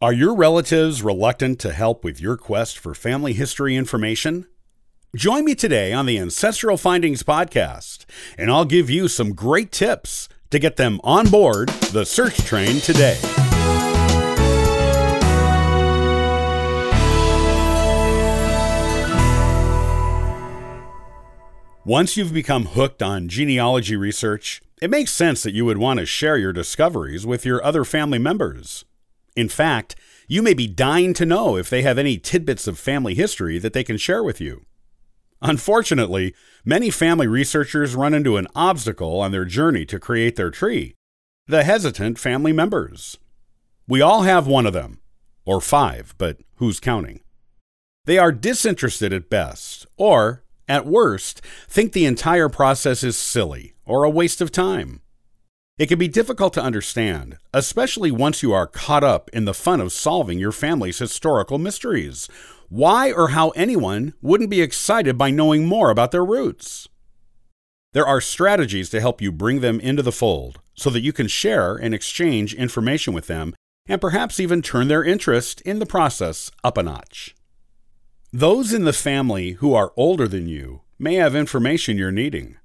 Are your relatives reluctant to help with your quest for family history information? Join me today on the Ancestral Findings Podcast, and I'll give you some great tips to get them on board the search train today. Once you've become hooked on genealogy research, it makes sense that you would want to share your discoveries with your other family members. In fact, you may be dying to know if they have any tidbits of family history that they can share with you. Unfortunately, many family researchers run into an obstacle on their journey to create their tree the hesitant family members. We all have one of them, or five, but who's counting? They are disinterested at best, or, at worst, think the entire process is silly or a waste of time. It can be difficult to understand, especially once you are caught up in the fun of solving your family's historical mysteries. Why or how anyone wouldn't be excited by knowing more about their roots? There are strategies to help you bring them into the fold so that you can share and exchange information with them and perhaps even turn their interest in the process up a notch. Those in the family who are older than you may have information you're needing.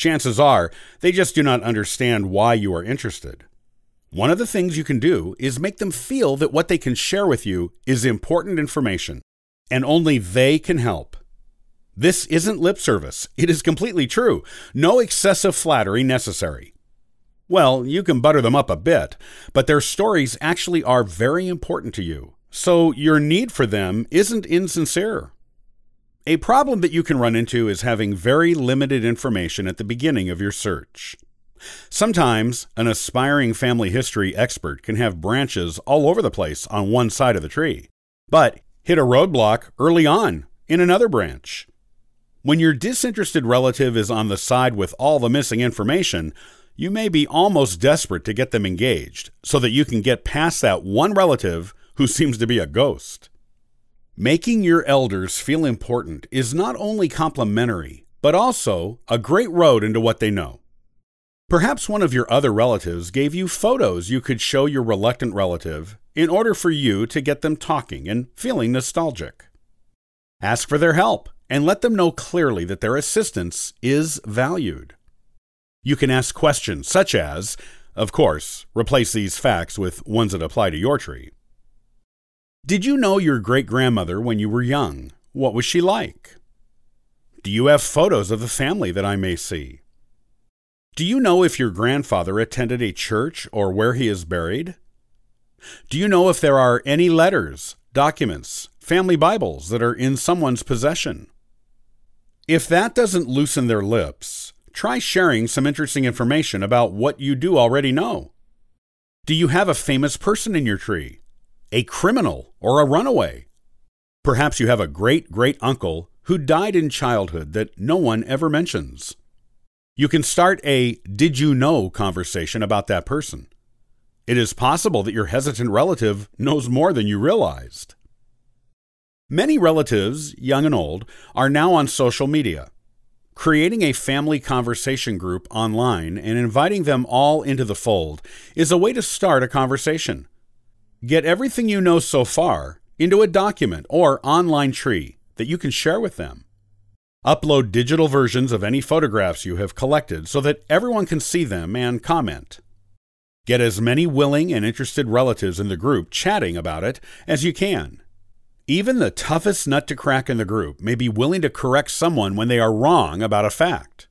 Chances are they just do not understand why you are interested. One of the things you can do is make them feel that what they can share with you is important information, and only they can help. This isn't lip service, it is completely true. No excessive flattery necessary. Well, you can butter them up a bit, but their stories actually are very important to you, so your need for them isn't insincere. A problem that you can run into is having very limited information at the beginning of your search. Sometimes an aspiring family history expert can have branches all over the place on one side of the tree, but hit a roadblock early on in another branch. When your disinterested relative is on the side with all the missing information, you may be almost desperate to get them engaged so that you can get past that one relative who seems to be a ghost. Making your elders feel important is not only complimentary, but also a great road into what they know. Perhaps one of your other relatives gave you photos you could show your reluctant relative in order for you to get them talking and feeling nostalgic. Ask for their help and let them know clearly that their assistance is valued. You can ask questions such as, of course, replace these facts with ones that apply to your tree. Did you know your great grandmother when you were young? What was she like? Do you have photos of the family that I may see? Do you know if your grandfather attended a church or where he is buried? Do you know if there are any letters, documents, family Bibles that are in someone's possession? If that doesn't loosen their lips, try sharing some interesting information about what you do already know. Do you have a famous person in your tree? A criminal, or a runaway. Perhaps you have a great great uncle who died in childhood that no one ever mentions. You can start a did you know conversation about that person. It is possible that your hesitant relative knows more than you realized. Many relatives, young and old, are now on social media. Creating a family conversation group online and inviting them all into the fold is a way to start a conversation. Get everything you know so far into a document or online tree that you can share with them. Upload digital versions of any photographs you have collected so that everyone can see them and comment. Get as many willing and interested relatives in the group chatting about it as you can. Even the toughest nut to crack in the group may be willing to correct someone when they are wrong about a fact.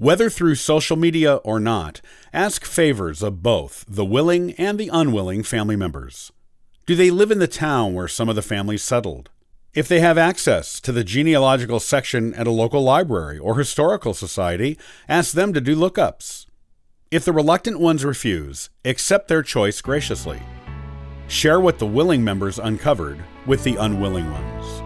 Whether through social media or not, ask favors of both the willing and the unwilling family members. Do they live in the town where some of the families settled? If they have access to the genealogical section at a local library or historical society, ask them to do lookups. If the reluctant ones refuse, accept their choice graciously. Share what the willing members uncovered with the unwilling ones.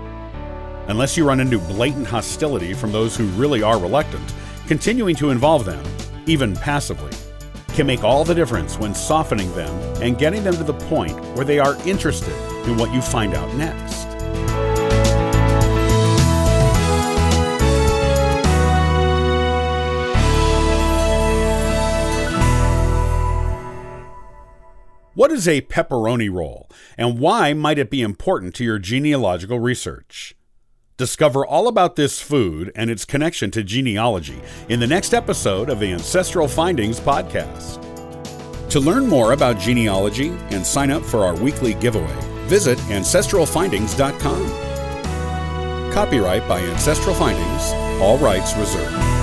Unless you run into blatant hostility from those who really are reluctant, Continuing to involve them, even passively, can make all the difference when softening them and getting them to the point where they are interested in what you find out next. What is a pepperoni roll, and why might it be important to your genealogical research? Discover all about this food and its connection to genealogy in the next episode of the Ancestral Findings podcast. To learn more about genealogy and sign up for our weekly giveaway, visit ancestralfindings.com. Copyright by Ancestral Findings, all rights reserved.